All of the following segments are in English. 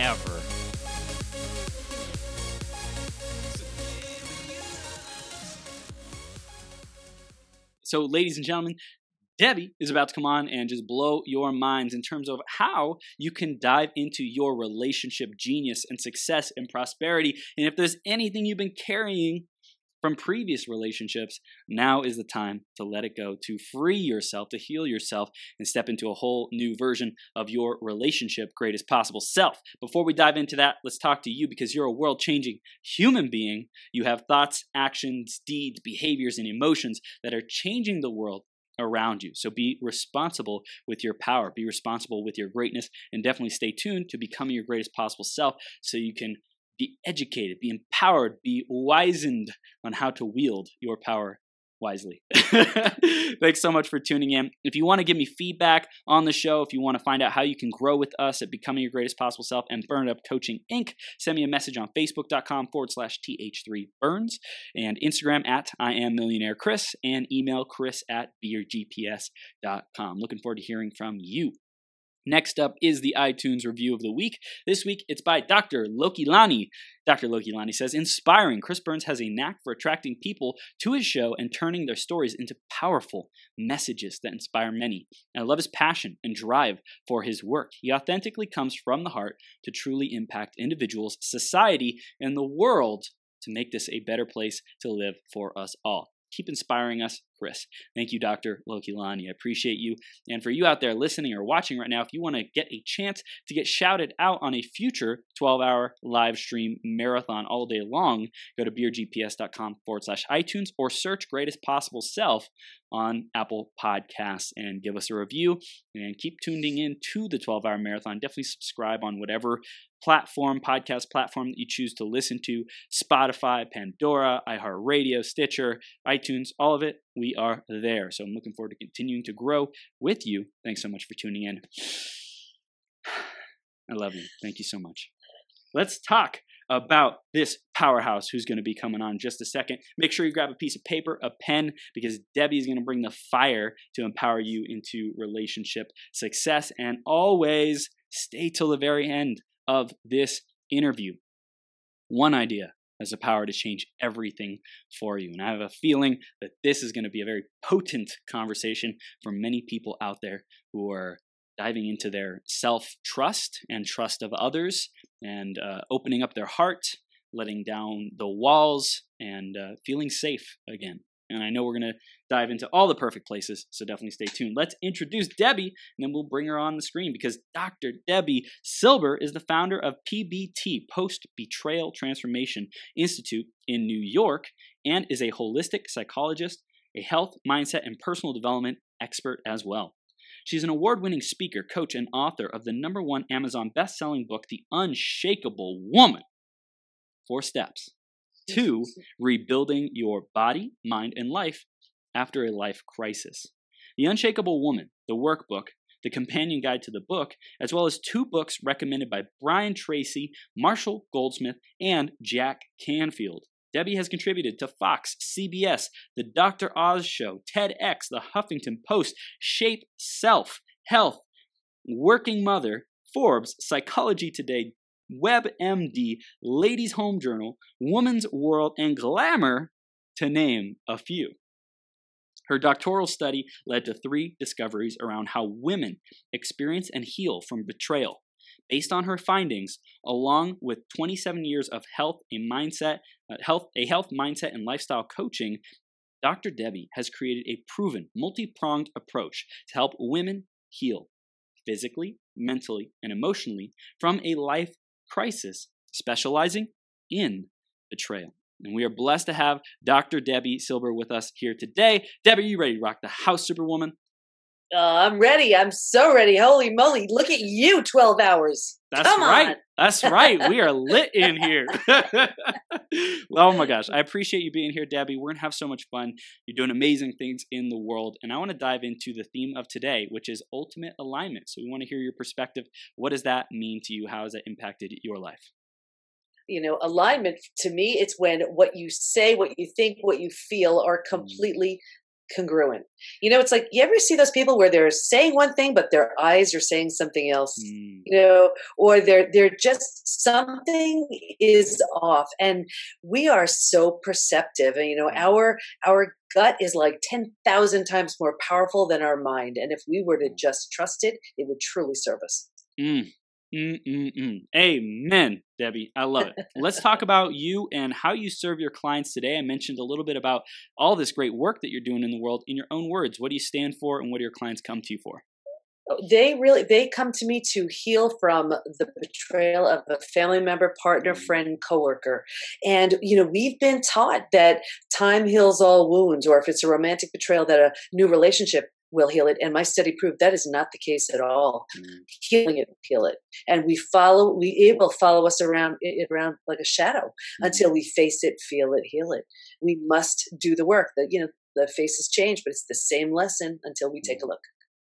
ever. So, ladies and gentlemen, Debi is about to come on and just blow your minds in terms of how you can dive into your relationship genius and success and prosperity. And if there's anything you've been carrying from previous relationships, now is the time to let it go, to free yourself, to heal yourself, and step into a whole new version of your relationship greatest possible self. Before we dive into that, let's talk to you because you're a world changing human being. You have thoughts, actions, deeds, behaviors, and emotions that are changing the world around you. So be responsible with your power, be responsible with your greatness, and definitely stay tuned to becoming your greatest possible self so you can be educated, be empowered, be wizened on how to wield your power wisely. Thanks so much for tuning in. If you want to give me feedback on the show, if you want to find out how you can grow with us at Becoming Your Greatest Possible Self and Burn It Up Coaching Inc., send me a message on Facebook.com forward slash TH3Burns and Instagram at I am Millionaire Chris and email chris at beergps.com. Looking forward to hearing from you. Next up is the iTunes review of the week. This week it's by Dr. Lokilani. Dr. Lokilani says, Inspiring. Chris Burns has a knack for attracting people to his show and turning their stories into powerful messages that inspire many. And I love his passion and drive for his work. He authentically comes from the heart to truly impact individuals, society, and the world to make this a better place to live for us all. Keep inspiring us, Chris. Thank you, Dr. Lokilani. I appreciate you. And for you out there listening or watching right now, if you want to get a chance to get shouted out on a future 12 hour live stream marathon all day long, go to beergps.com forward slash iTunes or search Greatest Possible Self on Apple Podcasts and give us a review and keep tuning in to the 12 hour marathon. Definitely subscribe on whatever platform, podcast platform that you choose to listen to Spotify, Pandora, iHeartRadio, Stitcher, iTunes, all of it. We are there. So I'm looking forward to continuing to grow with you. Thanks so much for tuning in. I love you. Thank you so much. Let's talk about this powerhouse who's going to be coming on just a second. Make sure you grab a piece of paper, a pen, because Debi is going to bring the fire to empower you into relationship success. And always stay till the very end of this interview. One idea has the power to change everything for you. And I have a feeling that this is going to be a very potent conversation for many people out there who are diving into their self trust and trust of others and uh, opening up their heart, letting down the walls, and uh, feeling safe again. And I know we're going to dive into all the perfect places, so definitely stay tuned. Let's introduce Debi, and then we'll bring her on the screen because Dr. Debi Silber is the founder of PBT, Post Betrayal Transformation Institute in New York, and is a holistic psychologist, a health, mindset, and personal development expert as well. She's an award winning speaker, coach, and author of the number one Amazon best selling book, The Unshakable Woman Four Steps to rebuilding your body, mind, and life after a life crisis. The Unshakable Woman, the workbook, the companion guide to the book, as well as two books recommended by Brian Tracy, Marshall Goldsmith, and Jack Canfield. Debi has contributed to Fox, CBS, The Dr. Oz Show, TEDx, The Huffington Post, Shape Self, Health, Working Mother, Forbes, Psychology Today, WebMD, Ladies Home Journal, Woman's World, and Glamour, to name a few. Her doctoral study led to three discoveries around how women experience and heal from betrayal. Based on her findings, along with 27 years of health, a mindset, uh, health, a health mindset and lifestyle coaching, Dr. Debi has created a proven, multi-pronged approach to help women heal physically, mentally, and emotionally from a life crisis, specializing in betrayal. And we are blessed to have Dr. Debi Silber with us here today. Debi, are you ready to rock the house, Superwoman? Uh, I'm ready. I'm so ready. Holy moly. Look at you, 12 hours. That's Come right. on. That's right. We are lit in here. oh my gosh. I appreciate you being here, Debi. We're going to have so much fun. You're doing amazing things in the world. And I want to dive into the theme of today, which is ultimate alignment. So we want to hear your perspective. What does that mean to you? How has that impacted your life? You know, alignment to me, it's when what you say, what you think, what you feel are mm. completely congruent. You know, it's like you ever see those people where they're saying one thing, but their eyes are saying something else. Mm. You know, or they're they're just something is off, and we are so perceptive. And you know, our our gut is like ten thousand times more powerful than our mind, and if we were to just trust it, it would truly serve us. Mm. Mm-mm-mm. Amen, Debi. I love it. Let's talk about you and how you serve your clients today. I mentioned a little bit about all this great work that you're doing in the world in your own words. What do you stand for and what do your clients come to you for? Oh, they really they come to me to heal from the betrayal of a family member, partner, mm-hmm. friend, coworker. And you know, we've been taught that time heals all wounds or if it's a romantic betrayal that a new relationship will heal it. And my study proved that is not the case at all. Mm. Healing it, will heal it, and we follow. We it will follow us around it around like a shadow Mm. until we face it, feel it, heal it. We must do the work. That you know, the faces change, but it's the same lesson until we take a look.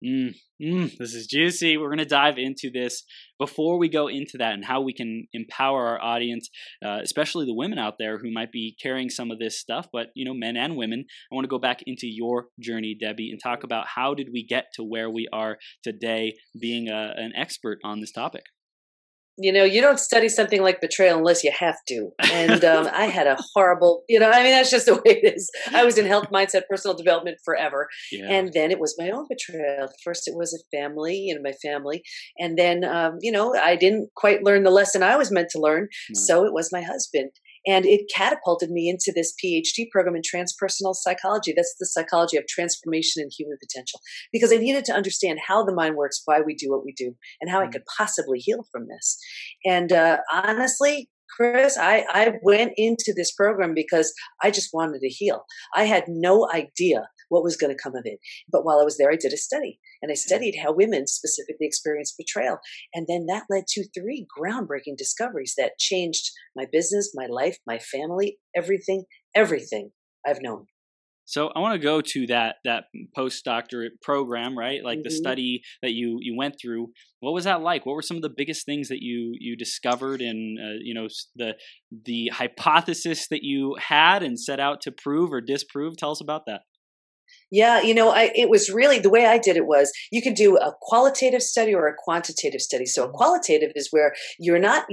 Mm, mm, this is juicy. We're going to dive into this. Before we go into that and how we can empower our audience, uh, especially the women out there who might be carrying some of this stuff, but you know, men and women, I want to go back into your journey, Debi, and talk about how did we get to where we are today, being a, an expert on this topic. You know, you don't study something like betrayal unless you have to. And um, I had a horrible, you know, I mean, that's just the way it is. I was in health mindset, personal development forever. Yeah. And then it was my own betrayal. First, it was a family, you know, my family. And then, um, you know, I didn't quite learn the lesson I was meant to learn. Right. So it was my husband. And it catapulted me into this PhD program in transpersonal psychology. That's the psychology of transformation and human potential. Because I needed to understand how the mind works, why we do what we do, and how I Mm. could possibly heal from this. And uh, honestly, Chris, I, I went into this program because I just wanted to heal. I had no idea what was going to come of it. But while I was there, I did a study and I studied how women specifically experience betrayal. And then that led to three groundbreaking discoveries that changed my business, my life, my family, everything, everything I've known. So I want to go to that that postdoctorate program, right? Like the Mhm. study that you you went through. What was that like? What were some of the biggest things that you you discovered, and uh, you know the the hypothesis that you had and set out to prove or disprove? Tell us about that. Yeah, you know, I it was really the way I did it was you could do a qualitative study or a quantitative study. So a mm-hmm. qualitative is where you're not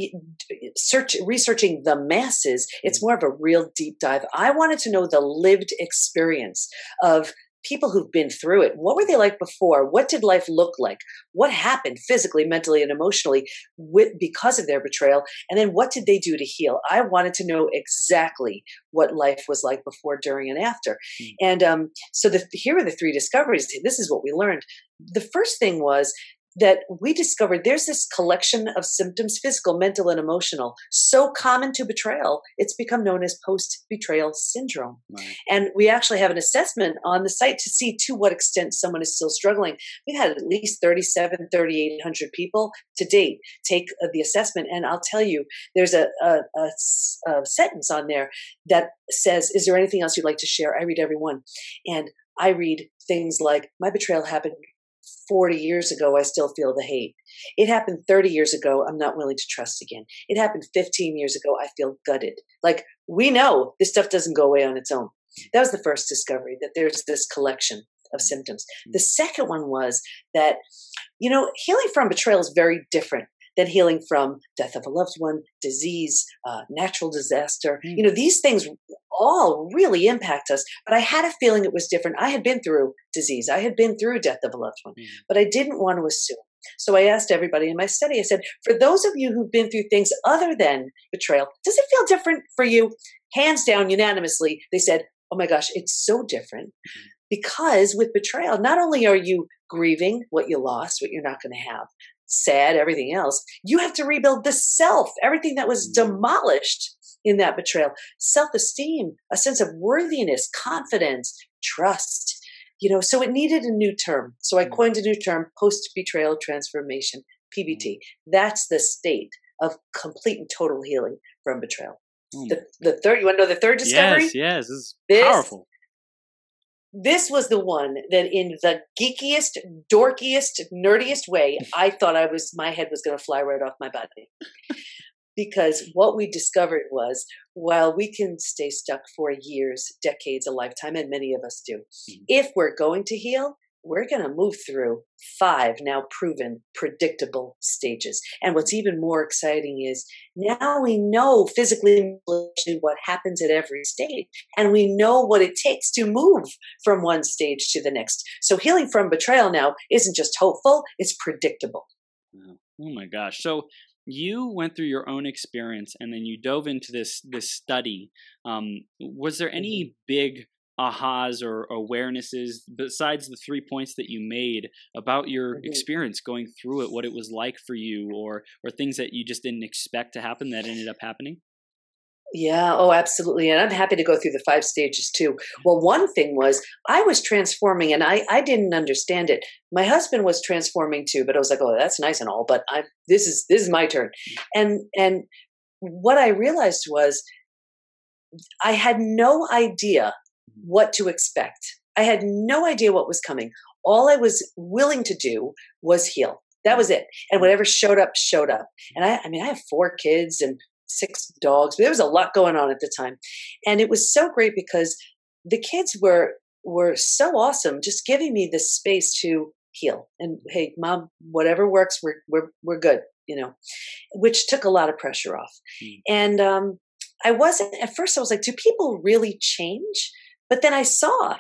search researching the masses. It's mm-hmm. more of a real deep dive. I wanted to know the lived experience of people who've been through it. What were they like before? What did life look like? What happened physically, mentally, and emotionally with because of their betrayal? And then what did they do to heal? I wanted to know exactly what life was like before, during, and after. And um, so the, here are the three discoveries. This is what we learned. The first thing was that we discovered there's this collection of symptoms, physical, mental, and emotional, so common to betrayal, it's become known as post betrayal syndrome. Right. And we actually have an assessment on the site to see to what extent someone is still struggling. We've had at least 37, 3,800 people to date take uh, the assessment. And I'll tell you, there's a sentence on there that says, Is there anything else you'd like to share? I read every one. And I read things like, My betrayal happened 40 years ago. I still feel the hate. It happened 30 years ago. I'm not willing to trust again. It happened 15 years ago. I feel gutted. Like we know this stuff doesn't go away on its own. That was the first discovery that there's this collection of mm. symptoms. Mm. The second one was that, you know, healing from betrayal is very different than healing from death of a loved one, disease, uh, natural disaster. Mm. You know, these things all really impact us. But I had a feeling it was different. I had been through disease, I had been through death of a loved one, Mm. but I didn't want to assume. So I asked everybody in my study, I said, for those of you who've been through things other than betrayal, does it feel different for you? Hands down, unanimously, they said, oh my gosh, it's so different. Because with betrayal, not only are you grieving what you lost, what you're not going to have, sad, everything else, you have to rebuild the self, everything that was mm-hmm. demolished in that betrayal self esteem, a sense of worthiness, confidence, trust. you know, so it needed a new term. So I Mm. coined a new term, post betrayal transformation, PBT. Mm-hmm. That's the state of complete and total healing from betrayal. Oh The, the third, you want to know the third discovery? Yes, yes, this is This- powerful. This was the one that, in the geekiest, dorkiest, nerdiest way, I thought I was, my head was going to fly right off my body. because what we discovered was while we can stay stuck for years, decades, a lifetime, and many of us do, Mhm. if we're going to heal, we're going to move through five now proven predictable stages. And what's even more exciting is now we know physically what happens at every stage, and we know what it takes to move from one stage to the next. So healing from betrayal now isn't just hopeful, it's predictable. Oh my gosh. So you went through your own experience and then you dove into this this study. Um, was there any big ahas or awarenesses besides the three points that you made about your Mhm. experience going through it, what it was like for you, or or things that you just didn't expect to happen that ended up happening? Yeah, oh, absolutely. And I'm happy to go through the five stages too. Well, one thing was I was transforming and I, I didn't understand it. My husband was transforming too, but I was like, oh, that's nice and all, but I this is this is my turn. And and what I realized was I had no idea what to expect. I had no idea what was coming. All I was willing to do was heal. That was it. And whatever showed up, showed up. And I, I mean, I have four kids and six dogs. There was a lot going on at the time. And it was so great because the kids were were so awesome, just giving me the space to heal. And hey, mom, whatever works, we're we're we're good, you know, which took a lot of pressure off. Mm. And um, I wasn't at first. I was like, do people really change? But then I saw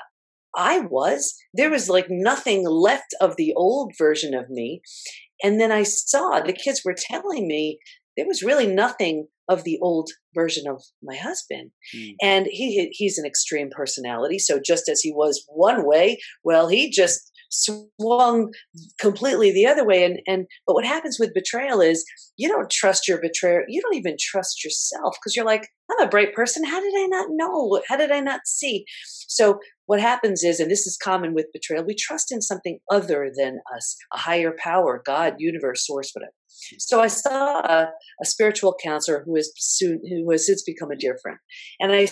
I was. There was like nothing left of the old version of me. And then I saw the kids were telling me there was really nothing of the old version of my husband. Mm. And he he's an extreme personality. So just as he was one way, well, he just swung completely the other way. And and but what happens with betrayal is you don't trust your betrayer. You don't even trust yourself because you're like, I'm a bright person. How did I not know? How did I not see? So what happens is, and this is common with betrayal, we trust in something other than us, a higher power, God, universe, source, whatever. So I saw a, a spiritual counselor who is soon who has since become a dear friend, and I.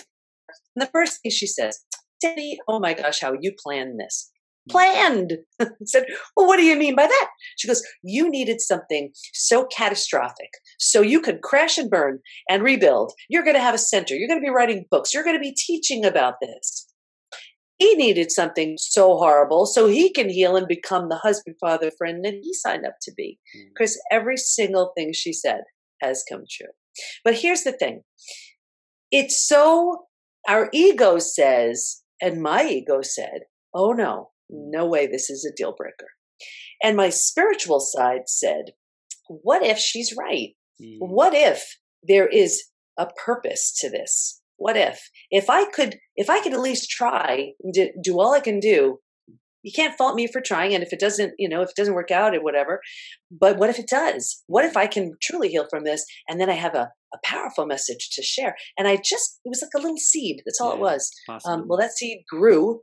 And the first thing she says, Debi, oh my gosh, how you planned this. Planned. I said, well, what do you mean by that? She goes, you needed something so catastrophic so you could crash and burn and rebuild. You're going to have a center. You're going to be writing books. You're going to be teaching about this. He needed something so horrible so he can heal and become the husband, father, friend that he signed up to be. Mm. Chris, every single thing she said has come true. But here's the thing it's so, our ego says, and my ego said, oh no, no way this is a deal breaker. And my spiritual side said, what if she's right? Mm. What if there is a purpose to this? What if? If I could, if I could at least try, do, do all I can do, you can't fault me for trying. And if it doesn't, you know, if it doesn't work out or whatever, but what if it does? What if I can truly heal from this? And then I have a, a powerful message to share. And I just, it was like a little seed. That's all it was. Um, well, that seed grew.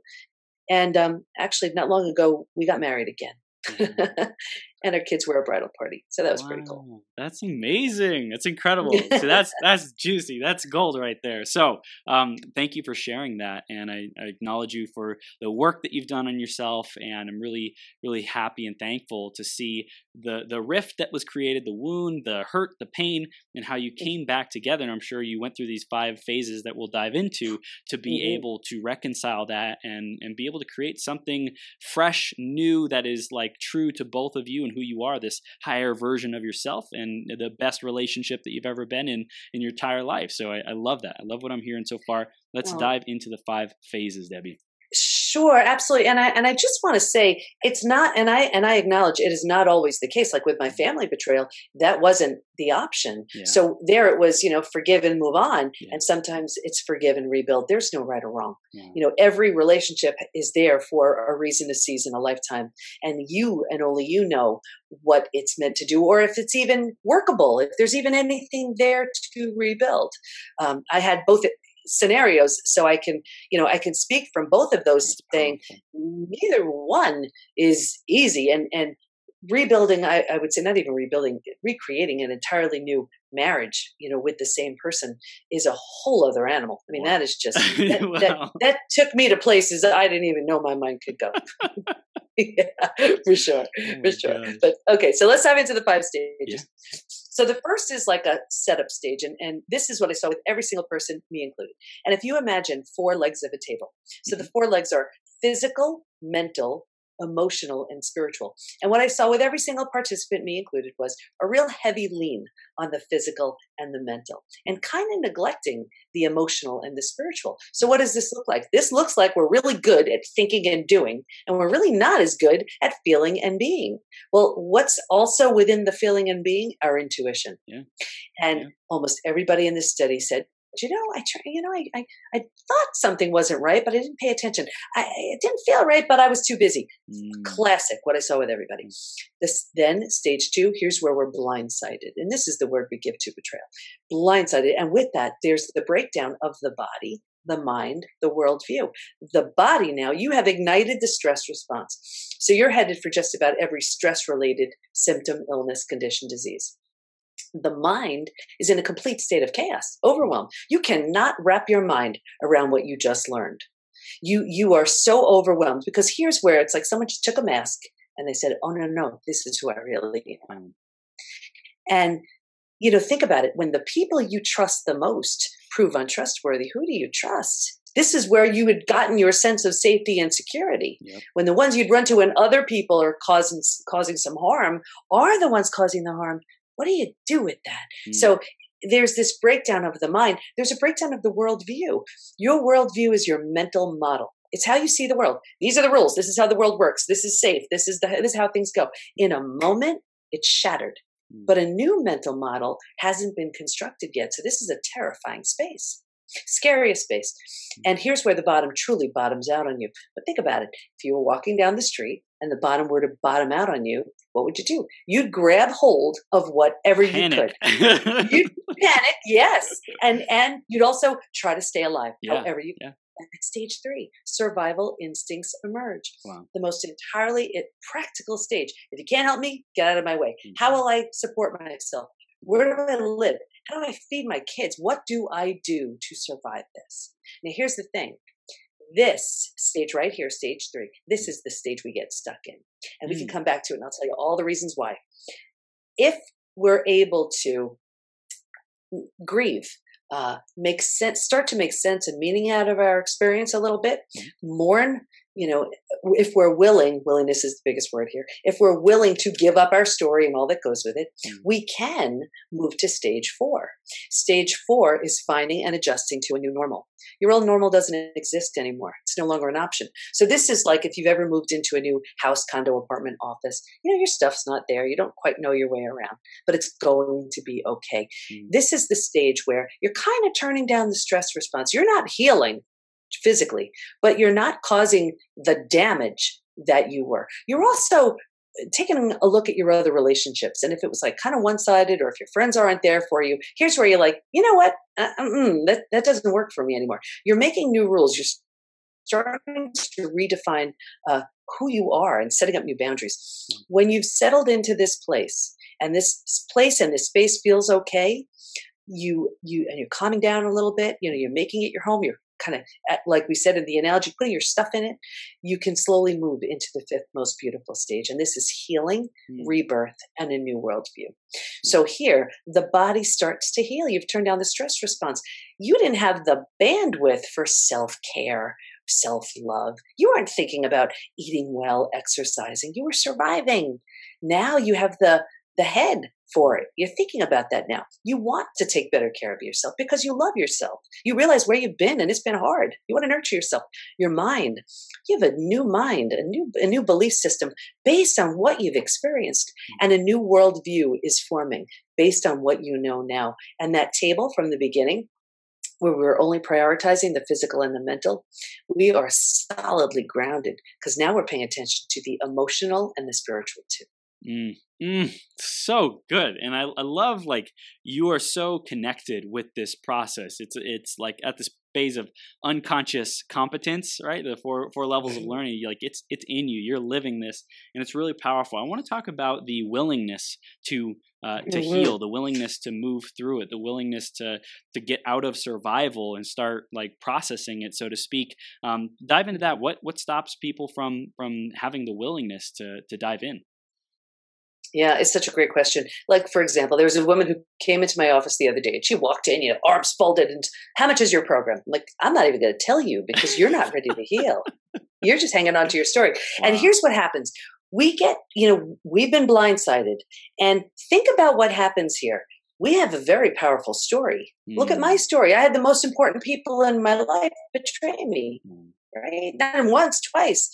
And um, actually, not long ago, we got married again. Mhm. and our kids were a bridal party. So that was pretty cool. That's amazing. That's incredible. so that's that's juicy. That's gold right there. So um, thank you for sharing that, and I, I acknowledge you for the work that you've done on yourself. And I'm really really happy and thankful to see the the rift that was created, the wound, the hurt, the pain, and how you came back together. And I'm sure you went through these five phases that we'll dive into to be Mhm. able to reconcile that and and be able to create something fresh, new that is like true to both of you and who you are, this higher version of yourself and the best relationship that you've ever been in in your entire life. So I, I love that. I love what I'm hearing so far. Let's Wow. dive into the five phases, Debi. Sure, absolutely. And I and I just want to say it's not and I and I acknowledge it is not always the case. Like with my family betrayal, that wasn't the option. Yeah. So there it was, you know, forgive and move on. Yeah. And sometimes it's forgive and rebuild. There's no right or wrong. Yeah. You know, every relationship is there for a reason, a season, a lifetime. And you and only you know what it's meant to do, or if it's even workable, if there's even anything there to rebuild. Um, I had both scenarios so I can, you know, I can speak from both of those saying neither one is easy and and rebuilding I, I would say not even rebuilding recreating an entirely new marriage you know with the same person is a whole other animal. I mean Wow. that is just that, that, Wow. that took me to places i didn't even know my mind could go. Yeah for sure Oh for sure. but okay so let's dive into the five stages. Yeah. So the first is like a setup stage and, and this is what i saw with every single person me included and if you imagine four legs of a table so Mm-hmm. the four legs are physical mental emotional and spiritual and what i saw with every single participant me included was a real heavy lean on the physical and the mental and kind of neglecting the emotional and the spiritual so what does this look like this looks like we're really good at thinking and doing and we're really not as good at feeling and being well, what's also within the feeling and being? Our intuition. Yeah. And Yeah. almost everybody in this study said, you know, I try, you know, I, I, I thought something wasn't right, but I didn't pay attention. I, it didn't feel right, but I was too busy. Mm, Classic, what I saw with everybody. This then stage two, here's where we're blindsided. And this is the word we give to betrayal. Blindsided. And with that, there's the breakdown of the body, the mind, the worldview. The body now, you have ignited the stress response. So you're headed for just about every stress related symptom, illness, condition, disease. The mind is in a complete state of chaos, overwhelmed. You cannot wrap your mind around what you just learned. You you are so overwhelmed because here's where it's like someone just took a mask and they said, "Oh no, no, this is who I really am." And you know, think about it. When the people you trust the most prove untrustworthy, who do you trust? This is where you had gotten your sense of safety and security. Yep. When the ones you'd run to when other people are causing causing some harm are the ones causing the harm. What do you do with that? mm, So there's this breakdown of the mind. There's a breakdown of the worldview. Your worldview is your mental model. It's how you see the world. These are the rules. This is how the world works. This is safe. This is the this is how things go. In a moment, it's shattered. Mm. But a new mental model hasn't been constructed yet. So this is a terrifying space. Scariest space. And here's where the bottom truly bottoms out on you. But think about it. If you were walking down the street and the bottom were to bottom out on you, what would you do? You'd grab hold of whatever you could panic. you'd panic, yes, and and you'd also try to stay alive, Yeah, however you. yeah. At stage three, survival instincts emerge. Wow. The most entirely it, practical stage. If you can't help me, get out of my way. How mm-hmm. will I support myself? Where do I live? How do I feed my kids? What do I do to survive this? Now, here's the thing. This stage right here, stage three, this is the stage we get stuck in. And we can Mm. come back to it and I'll tell you all the reasons why. If we're able to grieve, uh, make sense, start to make sense and meaning out of our experience a little bit, Mhm. mourn, you know, if we're willing, willingness is the biggest word here, if we're willing to give up our story and all that goes with it, Mm. we can move to stage four. Stage four is finding and adjusting to a new normal. Your old normal doesn't exist anymore. It's no longer an option. So this is like if you've ever moved into a new house, condo, apartment, office, you know, your stuff's not there. You don't quite know your way around, but it's going to be okay. Mm. This is the stage where you're kind of turning down the stress response. You're not healing physically, but you're not causing the damage that you were. You're also taking a look at your other relationships and if it was like kind of one-sided or if your friends aren't there for you here's where you're like you know what? Uh, that, that doesn't work for me anymore. You're making new rules. You're starting to redefine uh, who you are and setting up new boundaries. When you've settled into this place and this place and this space feels okay you you and you're calming down a little bit you know you're making it your home you're kind of like we said in the analogy putting your stuff in it you can slowly move into the fifth most beautiful stage and this is healing Mm. rebirth and a new worldview. So here the body starts to heal. You've turned down the stress response. You didn't have the bandwidth for self-care self-love. You weren't thinking about eating well exercising. You were surviving. Now you have the the head for it. You're thinking about that now. You want to take better care of yourself because you love yourself. You realize where you've been and it's been hard. You want to nurture yourself. Your mind, you have a new mind, a new a new belief system based on what you've experienced and a new worldview is forming based on what you know now. And that table from the beginning where we're only prioritizing the physical and the mental, we are solidly grounded because now we're paying attention to the emotional and the spiritual too. Mm, mm, so good, and I, I love like you are so connected with this process. It's it's like at this phase of unconscious competence, right? The four four levels of Mm-hmm. learning. Like it's it's in you. You're living this, and it's really powerful. I want to talk about the willingness to uh, to Mhm. heal, the willingness to move through it, the willingness to to get out of survival and start like processing it, so to speak. Um, dive into that. What what stops people from from having the willingness to to dive in? Yeah, it's such a great question. Like, for example, there was a woman who came into my office the other day and she walked in, you know, arms folded, and how much is your program? I'm like, I'm not even going to tell you because you're not ready to heal. You're just hanging on to your story. And here's what happens we get, you know, we've been blindsided. And think about what happens here. We have a very powerful story. Look at my Mm, story. I had the most important people in my life betray me, mm, right? Not once, twice.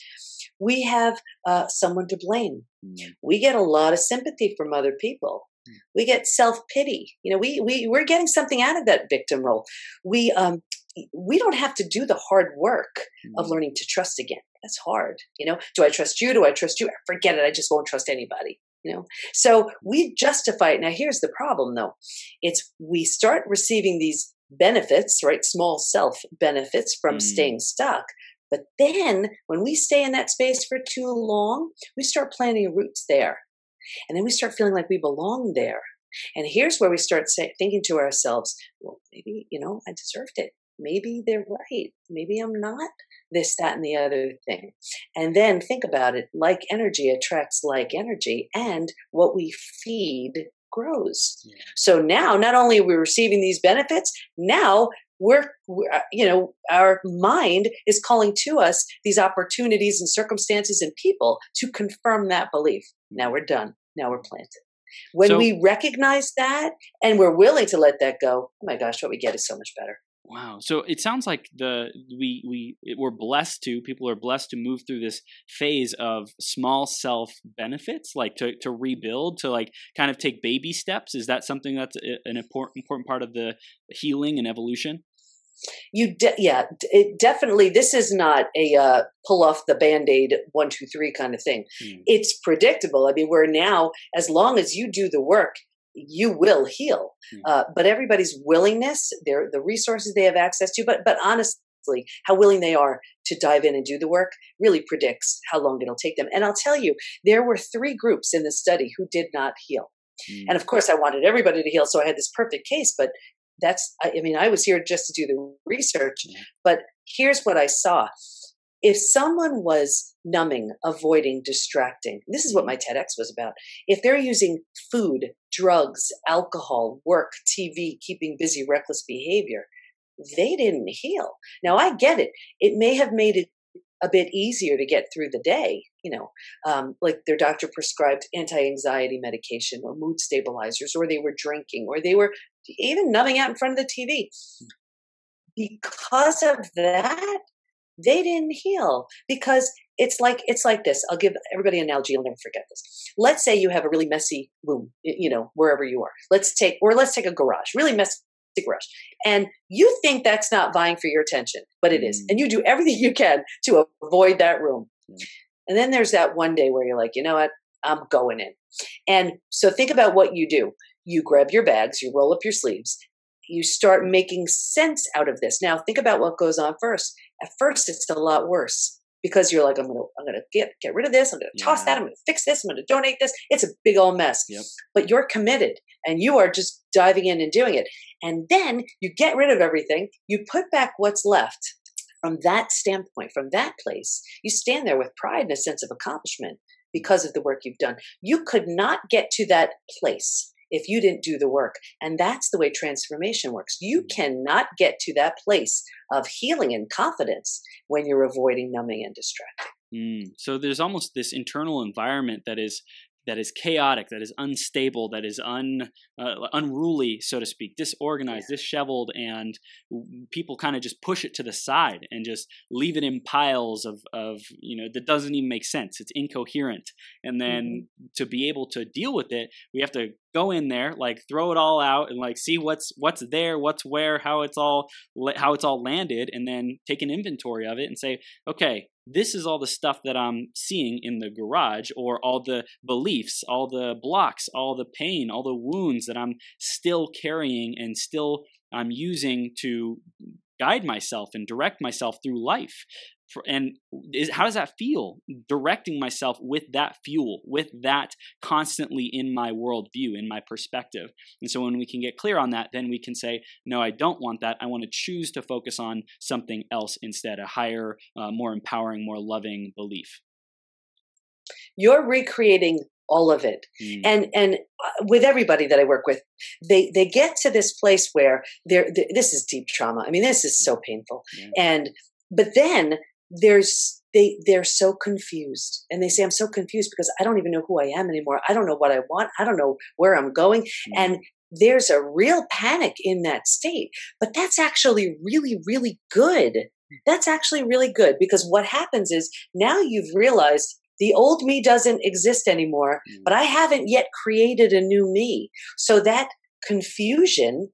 We have uh, someone to blame. Mm, we get a lot of sympathy from other people. Mm. we get self-pity. You know we, we we're getting something out of that victim role. We um we don't have to do the hard work of mm. learning to trust again. That's hard you know? Do i trust you? Do i trust you? Forget it i just won't trust anybody you know? So we justify it. Now here's the problem though. It's we start receiving these benefits right? Small self benefits from Mm. staying stuck but then when we stay in that space for too long we start planting roots there. And then we start feeling like we belong there. And here's where we start say, thinking to ourselves well maybe you know i deserved it. Maybe they're right. Maybe i'm not this that and the other thing. And then think about it like energy attracts like energy and what we feed grows. Yeah. so now not only are we receiving these benefits now we're, we're uh, you know our mind is calling to us these opportunities and circumstances and people to confirm that belief now we're done now we're planted when So- we recognize that and we're willing to let that go oh my gosh what we get is so much better Wow. So it sounds like the we we we're blessed to people are blessed to move through this phase of small self benefits, like to to rebuild, to like kind of take baby steps. Is that something that's an important important part of the healing and evolution? You de- yeah it definitely this is not a uh, pull off the band-aid one two three kind of thing Mm. it's predictable i mean we're now as long as you do the work you will heal Mm. uh, but everybody's willingness their the resources they have access to but but honestly how willing they are to dive in and do the work really predicts how long it'll take them and i'll tell you there were three groups in the study who did not heal Mm. and of course, I wanted everybody to heal, so I had this perfect case. But that's, I mean, I was here just to do the research. But here's what I saw. If someone was numbing, avoiding, distracting, this is what my TEDx was about. If they're using food, drugs, alcohol, work, TV, keeping busy, reckless behavior, they didn't heal. Now, I get it. It may have made it a bit easier to get through the day, you know, um, like their doctor prescribed anti-anxiety medication or mood stabilizers, or they were drinking, or they were even numbing out in front of the TV. Because of that, they didn't heal because it's like it's like this. I'll give everybody an analogy. I'll never forget this. Let's say you have a really messy room, you know, wherever you are. Let's take or let's take a garage, really messy garage, and you think that's not vying for your attention, but it is, Mm. and you do everything you can to avoid that room. Yeah. And then there's that one day where you're like, you know what, I'm going in. And so think about what you do. You grab your bags, you roll up your sleeves, you start making sense out of this. Now think about what goes on first. At first, it's a lot worse because you're like, I'm gonna, I'm gonna get get rid of this. I'm gonna toss that. I'm gonna fix this. I'm gonna donate this. It's a big old mess. Yep. But you're committed and you are just diving in and doing it. And then you get rid of everything. You put back what's left. From that standpoint, from that place, you stand there with pride and a sense of accomplishment because of the work you've done. You could not get to that place if you didn't do the work. And that's the way transformation works. You Mhm. cannot get to that place of healing and confidence when you're avoiding numbing and distracting. Mm. So there's almost this internal environment that is that is chaotic, that is unstable, that is un uh, unruly, so to speak, disorganized, disheveled, and people kind of just push it to the side and just leave it in piles of of you know that doesn't even make sense. It's incoherent, and then to be able to deal with it, we have to go in there, like throw it all out, and like see what's what's there, what's where, how it's all how it's all landed, and then take an inventory of it and say, okay, this is all the stuff that I'm seeing in the garage, or all the beliefs, all the blocks, all the pain, all the wounds that I'm still carrying and still I'm using to guide myself and direct myself through life and is, how does that feel? Directing myself with that fuel with that constantly in my worldview in my perspective. And so when we can get clear on that then we can say no i don't want that. I want to choose to focus on something else instead a higher uh, more empowering more loving belief. You're recreating all of it. Mm. and and uh, with everybody that i work with they they get to this place where they're, they're this is deep trauma. I mean this is so painful. Yeah. and but then there's they they're so confused. And they say i'm so confused because i don't even know who i am anymore. I don't know what i want. I don't know where i'm going. Mm-hmm. and there's a real panic in that state. But that's actually really really good. That's actually really good because what happens is now you've realized the old me doesn't exist anymore mm-hmm. but i haven't yet created a new me. So that confusion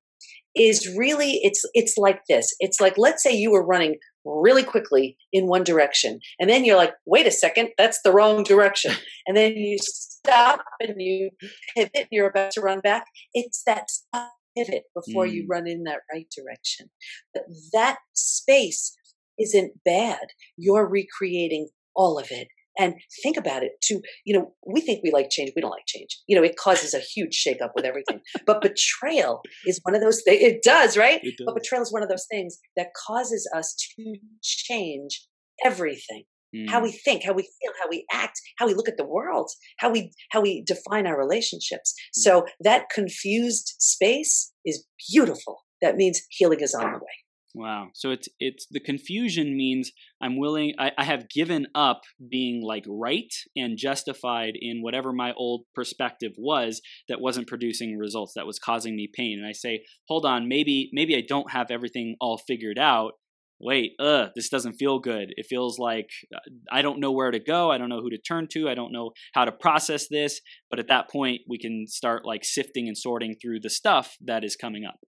is really it's it's like this. It's like let's say you were running really quickly in one direction. And then you're like, wait a second, that's the wrong direction. And then you stop and you pivot and you're about to run back. It's that stop pivot before mm. you run in that right direction. But that space isn't bad. You're recreating all of it. And think about it too. You know, we think we like change. We don't like change. You know, it causes a huge shakeup with everything. but betrayal is one of those things. It does, right? It does. But betrayal is one of those things that causes us to change everything. Mm. How we mm. think, how we feel, how we act, how we look at the world, how we how we define our relationships. Mm. So that confused space is beautiful. That means healing is on the way. Wow. So it's it's the confusion means I'm willing I, I have given up being like right and justified in whatever my old perspective was that wasn't producing results, that was causing me pain. And I say, hold on, maybe maybe I don't have everything all figured out. Wait, uh, this doesn't feel good. It feels like uh, I don't know where to go. I don't know who to turn to. I don't know how to process this. But at that point, we can start like sifting and sorting through the stuff that is coming up.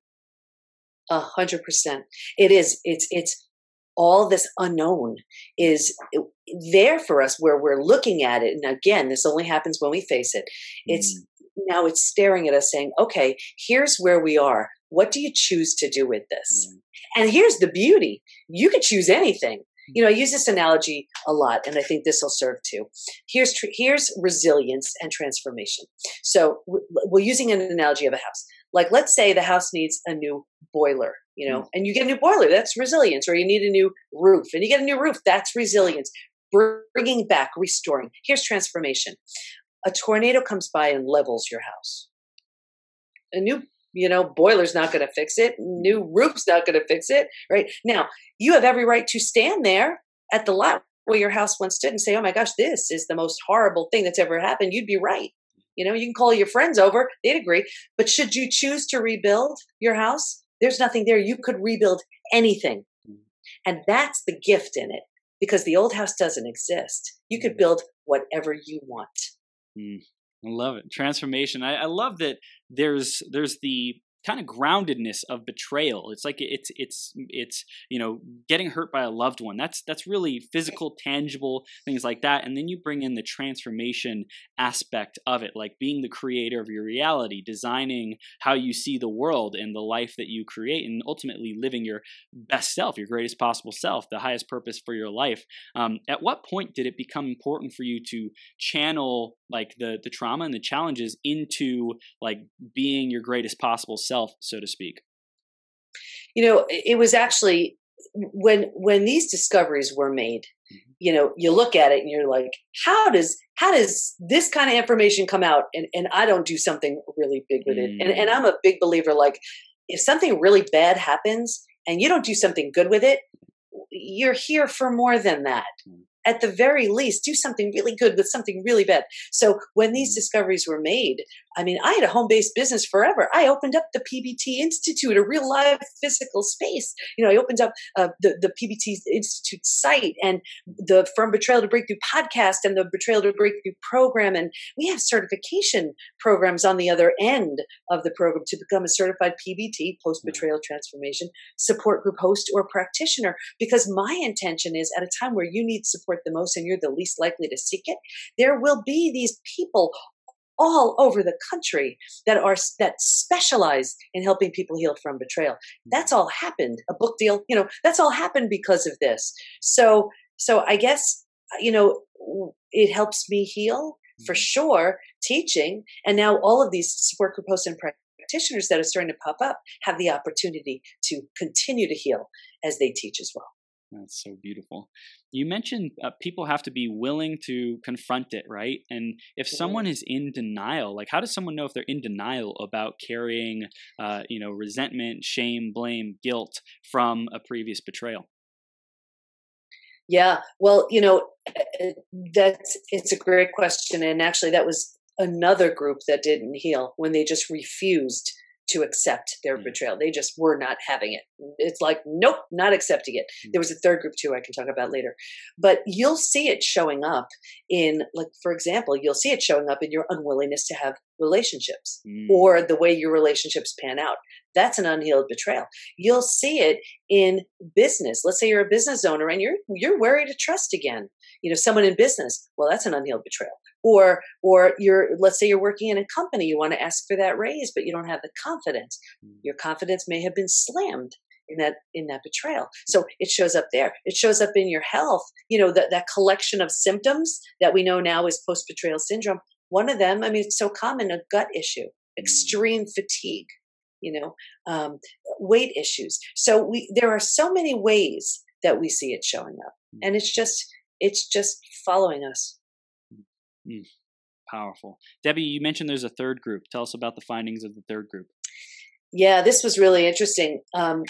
A hundred percent. It is. It's. It's all this unknown is there for us where we're looking at it. And again, this only happens when we face it. It's mm. now it's staring at us saying, okay, here's where we are. What do you choose to do with this? Mm. And here's the beauty. You could choose anything. Mm. You know, I use this analogy a lot, and I think this will serve too. Here's here's resilience and transformation. So we're using an analogy of a house. Like, let's say the house needs a new boiler, you know, mm. and you get a new boiler, that's resilience, or you need a new roof, and you get a new roof, that's resilience. Bringing back, restoring. Here's transformation. A tornado comes by and levels your house. A new you know, boiler's not going to fix it. New roof's not going to fix it. Right now, you have every right to stand there at the lot where your house once stood and say, "Oh my gosh, this is the most horrible thing that's ever happened." You'd be right. You know, you can call your friends over, they'd agree. But should you choose to rebuild your house, there's nothing there. You could rebuild anything. Mm. And that's the gift in it because the old house doesn't exist. You could mm. build whatever you want. Mm, I love it. Transformation. I, I love that there's there's the kind of groundedness of betrayal. It's like it's it's it's you know getting hurt by a loved one. That's that's really physical, tangible things like that. And then you bring in the transformation aspect of it, like being the creator of your reality, designing how you see the world and the life that you create, and ultimately living your best self, your greatest possible self, the highest purpose for your life. Um, at what point did it become important for you to channel like the the trauma and the challenges into like being your greatest possible self, so to speak? You know, it was actually when when these discoveries were made mm-hmm. you know you look at it and you're like how does how does this kind of information come out and, and i don't do something really big with it mm. and, and i'm a big believer like if something really bad happens and you don't do something good with it you're here for more than that mm at the very least, do something really good with something really bad. So when these mm. discoveries were made, I mean, I had a home based business forever. I opened up the PBT Institute, a real live physical space. You know, I opened up uh, the, the PBT Institute site and the From Betrayal to Breakthrough podcast and the Betrayal to Breakthrough program. And we have certification programs on the other end of the program to become a certified PBT, post betrayal transformation support group host or practitioner. Because my intention is at a time where you need support the most and you're the least likely to seek it, there will be these people all over the country that are that specialize in helping people heal from betrayal. That's all happened. A book deal, you know, that's all happened because of this. So so I guess you know it helps me heal for mm-hmm. sure teaching and now all of these support group hosts and practitioners that are starting to pop up have the opportunity to continue to heal as they teach as well that's so beautiful. You mentioned uh, people have to be willing to confront it, right? And if someone is in denial, like how does someone know if they're in denial about carrying, uh, you know, resentment, shame, blame, guilt from a previous betrayal? Yeah, well, you know, eh, that's it's a great question, and actually, that was another group that didn't heal when they just refused to accept their mm. betrayal. They just were not having it. It's like, nope, not accepting it. Mm. There was a third group too, I can talk about later. But you'll see it showing up in, like, for example, you'll see it showing up in your unwillingness to have relationships mm. or the way your relationships pan out. That's an unhealed betrayal. You'll see it in business. Let's say you're a business owner and you're you're wary to trust again. You know, someone in business. Well, that's an unhealed betrayal or or you're let's say you're working in a company you want to ask for that raise but you don't have the confidence mm. your confidence may have been slammed in that in that betrayal so it shows up there it shows up in your health you know that that collection of symptoms that we know now is post betrayal syndrome one of them i mean it's so common a gut issue mm. extreme fatigue you know um, weight issues so we there are so many ways that we see it showing up and mm. it's just it's just following us Mm, powerful. Debi, you mentioned there's a third group. Tell us about the findings of the third group. Yeah, this was really interesting. Um,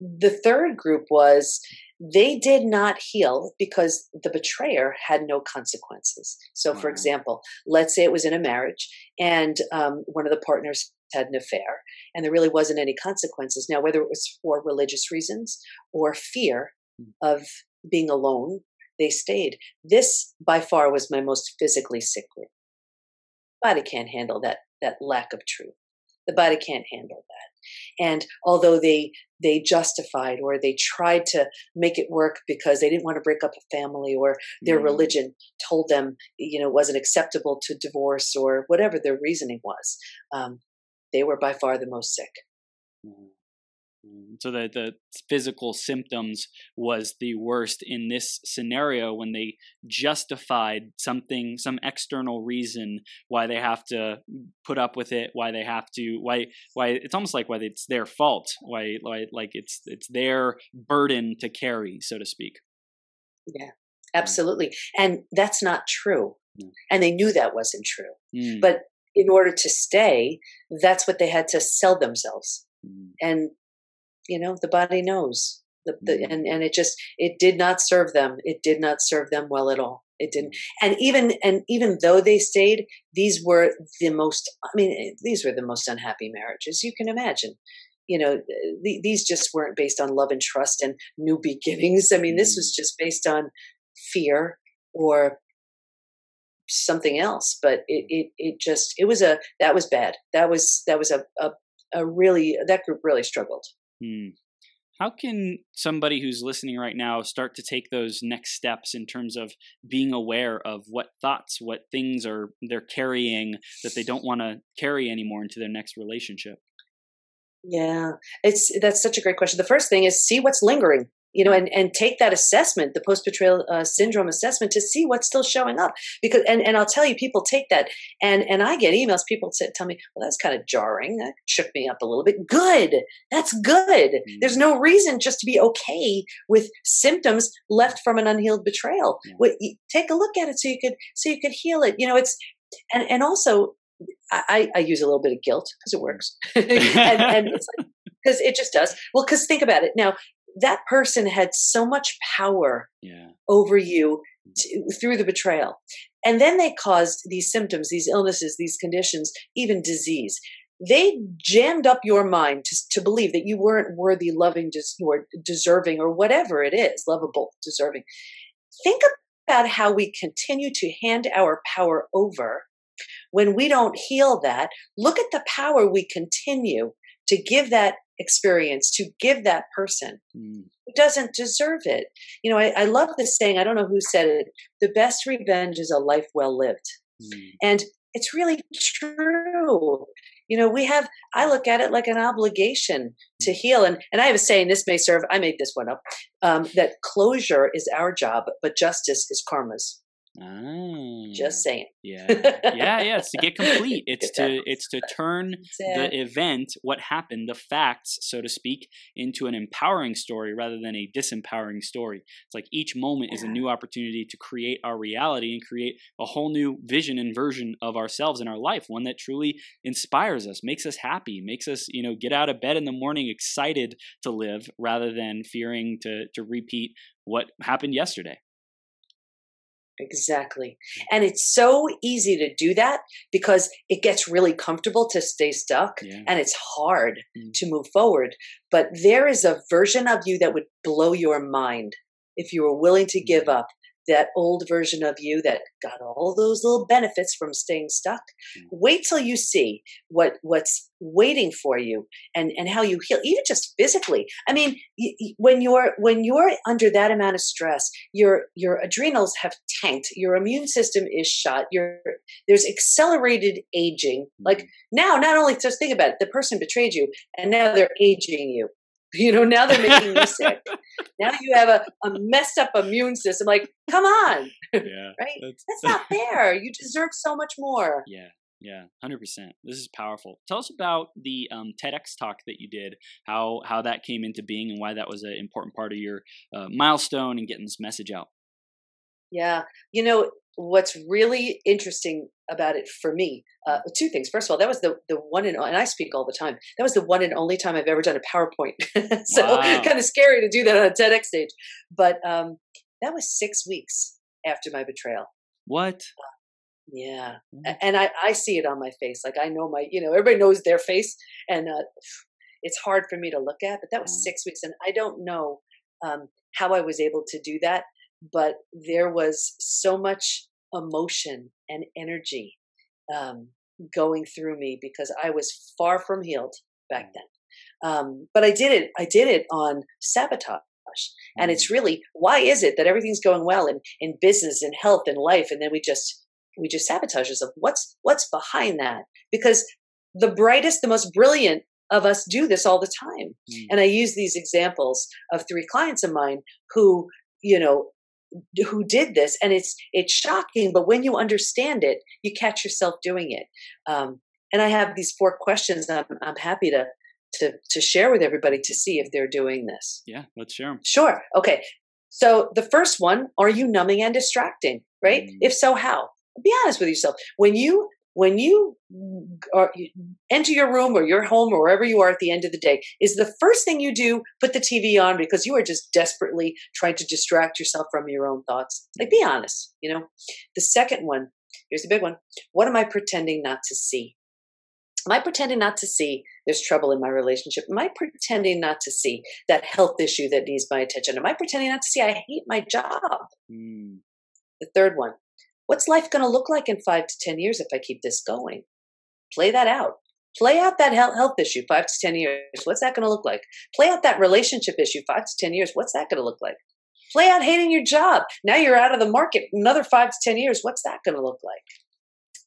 the third group was they did not heal because the betrayer had no consequences. So, wow. for example, let's say it was in a marriage and um, one of the partners had an affair and there really wasn't any consequences. Now, whether it was for religious reasons or fear mm. of being alone they stayed. This by far was my most physically sick group. Body can't handle that that lack of truth. The body can't handle that. And although they they justified or they tried to make it work because they didn't want to break up a family or their mm. religion told them you know wasn't acceptable to divorce or whatever their reasoning was, um, they were by far the most sick. Mm. So that the physical symptoms was the worst in this scenario when they justified something some external reason why they have to put up with it why they have to why why it's almost like why it's their fault why why like it's it's their burden to carry so to speak yeah absolutely and that's not true mm. and they knew that wasn't true mm. but in order to stay that's what they had to sell themselves mm. and you know the body knows. The, the, mm-hmm. and and it just it did not serve them. It did not serve them well at all. It didn't. Mm-hmm. and even and even though they stayed these were the most i mean eh, these were the most unhappy marriages you can imagine. You know th- these just weren't based on love and trust and new beginnings. I mean this was mm-hmm. just based on fear or something else. But it it, it just it was a that was bad. That was that was a, a a really that group really struggled Hmm. How can somebody who's listening right now start to take those next steps in terms of being aware of what thoughts, what things are they're carrying that they don't want to carry anymore into their next relationship? Yeah, it's that's such a great question. The first thing is see what's lingering you know, and, and take that assessment, the post betrayal uh, syndrome assessment, to see what's still showing up. Because, and, and I'll tell you, people take that, and and I get emails. People say, tell me, well, that's kind of jarring. That shook me up a little bit. Good, that's good. Mm-hmm. There's no reason just to be okay with symptoms left from an unhealed betrayal. Mm-hmm. Take a look at it so you could so you could heal it. You know, it's and and also I, I use a little bit of guilt because it works, and, and it's like because it just does. Well, because think about it now that person had so much power yeah. over you mm. to, through the betrayal. and then they caused these symptoms, these illnesses, these conditions, even disease. They jammed up your mind to, to believe that you weren't worthy, loving, just or deserving, or whatever it is, lovable, deserving. Think about how we continue to hand our power over when we don't heal that. Look at the power we continue to give that experience, to give that person Mm. who doesn't deserve it. You know, I, I love this saying, I don't know who said it the best revenge is a life well lived. Mm. And it's really true. You know, we have, I look at it like an obligation to heal. And, and I have a saying, this may serve, I made this one up, um, that closure is our job, but justice is karma's. Ah, Just saying. yeah, yeah, yeah. It's to get complete. It's Get to it's to turn the event, what happened, the facts, so to speak, into an empowering story rather than a disempowering story. It's like each moment is a new opportunity to create our reality and create a whole new vision and version of ourselves in our life, one that truly inspires us, makes us happy, makes us, you know, get out of bed in the morning excited to live rather than fearing to to repeat what happened yesterday. Exactly. And it's so easy to do that because it gets really comfortable to stay stuck Yeah. and it's hard Mm. to move forward. But there is a version of you that would blow your mind if you were willing to give Mhm. up that old version of you that got all those little benefits from staying stuck. Mm. Wait till you see what what's waiting for you and and how you heal even just physically. I mean, when you're when you're under that amount of stress, your your adrenals have tanked, your immune system is shot, your there's accelerated aging. Like Mm. now, not only just think about it, the person betrayed you, and now they're aging you. You know, now they're making you sick. Now you have a, a messed up immune system. Like, come on, yeah. right? That's, That's not fair. You deserve so much more. Yeah, yeah, hundred percent. This is powerful. Tell us about the um, TEDx talk that you did. How how that came into being and why that was an important part of your uh, milestone and getting this message out. Yeah. You know, what's really interesting about it for me, uh, two things. First of all, that was the, the one and, and I speak all the time. That was the one and only time I've ever done a PowerPoint. so Wow. kind of scary to do that on a TEDx stage. But um, that was six weeks after my betrayal. What? Yeah. Mm. A- And I, I see it on my face. Like I know my, you know, everybody knows their face. And uh, it's hard for me to look at, but that was Mm. six weeks. And I don't know um, how I was able to do that, but there was so much emotion and energy um, going through me because I was far from healed back then. Um, but I did it. I did it on sabotage. And it's really why is it that everything's going well in, in business and health and life, and then we just we just sabotage ourselves? What's what's behind that? Because the brightest, the most brilliant of us do this all the time. Mm. And I use these examples of three clients of mine who, you know, who did this, and it's it's shocking. But when you understand it, you catch yourself doing it. Um, and I have these four questions. I'm I'm happy to to to share with everybody to see if they're doing this. Yeah, let's share them. Sure. Okay. So the first one, are you numbing and distracting? Right? Mm. If so, how? Be honest with yourself. When you when you are enter your room or your home or wherever you are at the end of the day, is the first thing you do put the TV on because you are just desperately trying to distract yourself from your own thoughts? Like, be honest. You know. The second one. Here's the big one. What am I pretending not to see? Am I pretending not to see there's trouble in my relationship? Am I pretending not to see that health issue that needs my attention? Am I pretending not to see I hate my job? Mm. The third one, what's life going to look like in five to 10 years if I keep this going? Play that out. Play out that health issue five to 10 years. What's that going to look like? Play out that relationship issue five to 10 years. What's that going to look like? Play out hating your job. Now you're out of the market. Another five to 10 years. What's that going to look like?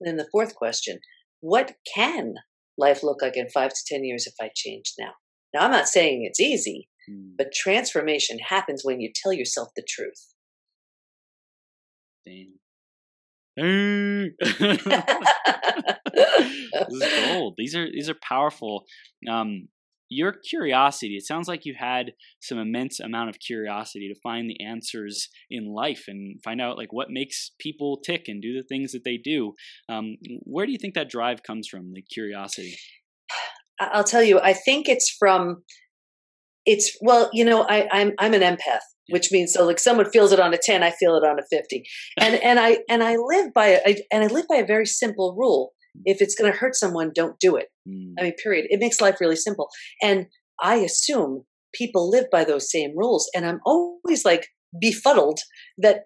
And then the fourth question, what can life look like in five to 10 years if I change now? Now, I'm not saying it's easy, Mm. but transformation happens when you tell yourself the truth. Damn. This is gold. These are these are powerful. Um, your curiosity. It sounds like you had some immense amount of curiosity to find the answers in life and find out like what makes people tick and do the things that they do. Um, where do you think that drive comes from? The curiosity. I'll tell you, I think it's from it's well, you know, I, I'm I'm an empath. which means so like someone feels it on a 10 i feel it on a 50 and and i and i live by a, I, and i live by a very simple rule. If it's going to hurt someone don't do it. Mm. i mean period. It makes life really simple. And i assume people live by those same rules and i'm always like befuddled that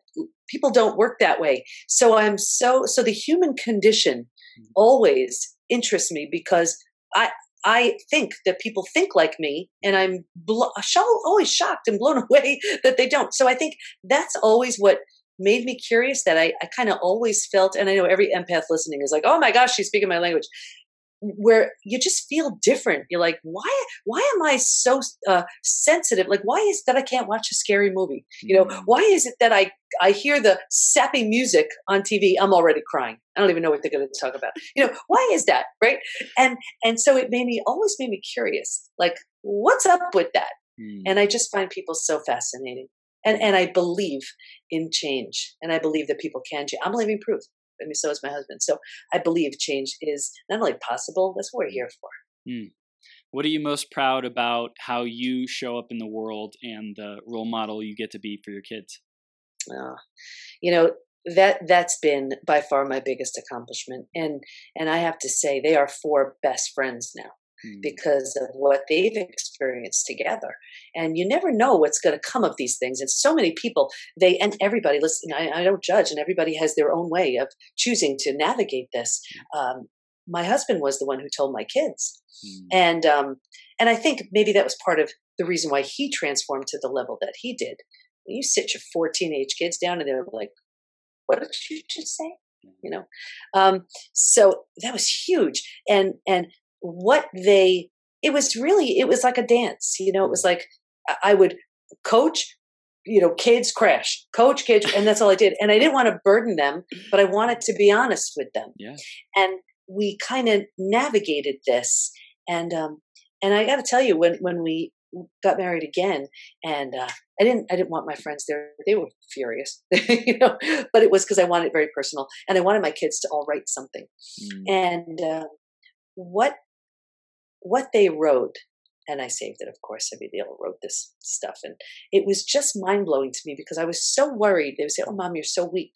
people don't work that way. So i'm so so the human condition always interests me because i I think that people think like me, and I'm blo- always shocked and blown away that they don't. So I think that's always what made me curious. That I, I kind of always felt, and I know every empath listening is like, "Oh my gosh, she's speaking my language." Where you just feel different. You're like, "Why? Why am I so uh, sensitive? Like, why is that I can't watch a scary movie? You know, Mm. why is it that I I hear the sappy music on TV? I'm already crying. I don't even know what they're going to talk about. You know, why is that? Right? And and so it made me always made me curious. Like, what's up with that? Mm. And I just find people so fascinating. And and I believe in change, and I believe that people can change. I'm living proof. I mean, so is my husband. So I believe change is not only possible. That's what we're here for. What are you most proud about how you show up in the world and the role model you get to be for your kids? Uh, you know that that's been by far my biggest accomplishment, and and I have to say they are four best friends now. Mm. because of what they've experienced together. And you never know what's going to come of these things. And so many people, they and everybody listening, I, I don't judge, and everybody has their own way of choosing to navigate this. Um, my husband was the one who told my kids, Mm. and um, and I think maybe that was part of the reason why he transformed to the level that he did. You sit your four teenage kids down, and they're like, "What did you just say?" You know. Um, so that was huge, and and what they it was really it was like a dance you know it was like I- would coach you know kids crash coach kids and that's all i did and i didn't want to burden them but i wanted to be honest with them Yeah. and we kind of navigated this and um and i got to tell you when when we got married again and uh i didn't i didn't want my friends there they were furious you know but it was because i wanted it very personal and i wanted my kids to all write something Mm. and uh, what what they wrote and i saved it of course they all wrote this stuff and it was just mind-blowing to me because i was so worried. They would say oh mom you're so weak.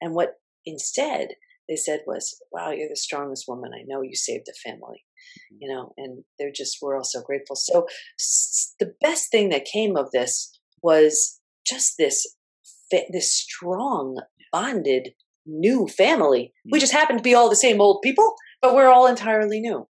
And what instead they said was wow you're the strongest woman i know. You saved a family mm-hmm. you know and they're just we're all so grateful. So s- the best thing that came of this was just this fa- this strong bonded new family. We mm-hmm. just happen to be all the same old people but we're all entirely new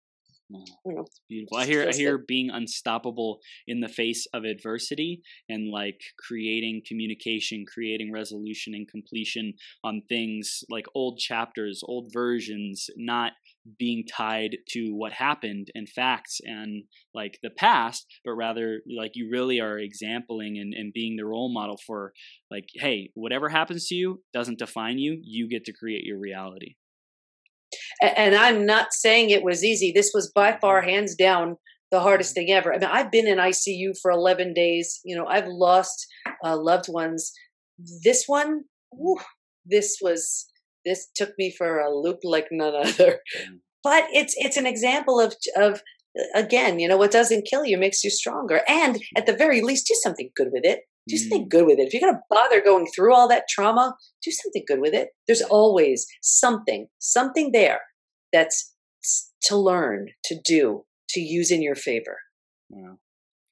You know Beautiful. I hear I hear being unstoppable in the face of adversity and like creating communication, creating resolution and completion on things like old chapters, old versions, not being tied to what happened and facts and like the past, but rather like you really are exempling and, and being the role model for like, hey, whatever happens to you doesn't define you. You get to create your reality. And i'm not saying it was easy. This was by far hands down the hardest thing ever. I mean i've been in icu for 11 days. You know i've lost uh, loved ones. This one whew, this was this took me for a loop like none other. Mm. but it's it's an example of of again you know what doesn't kill you makes you stronger. And at the very least do something good with it do something good with it if you're going to bother going through all that trauma do something good with it there's always something something there that's to learn to do to use in your favor Wow.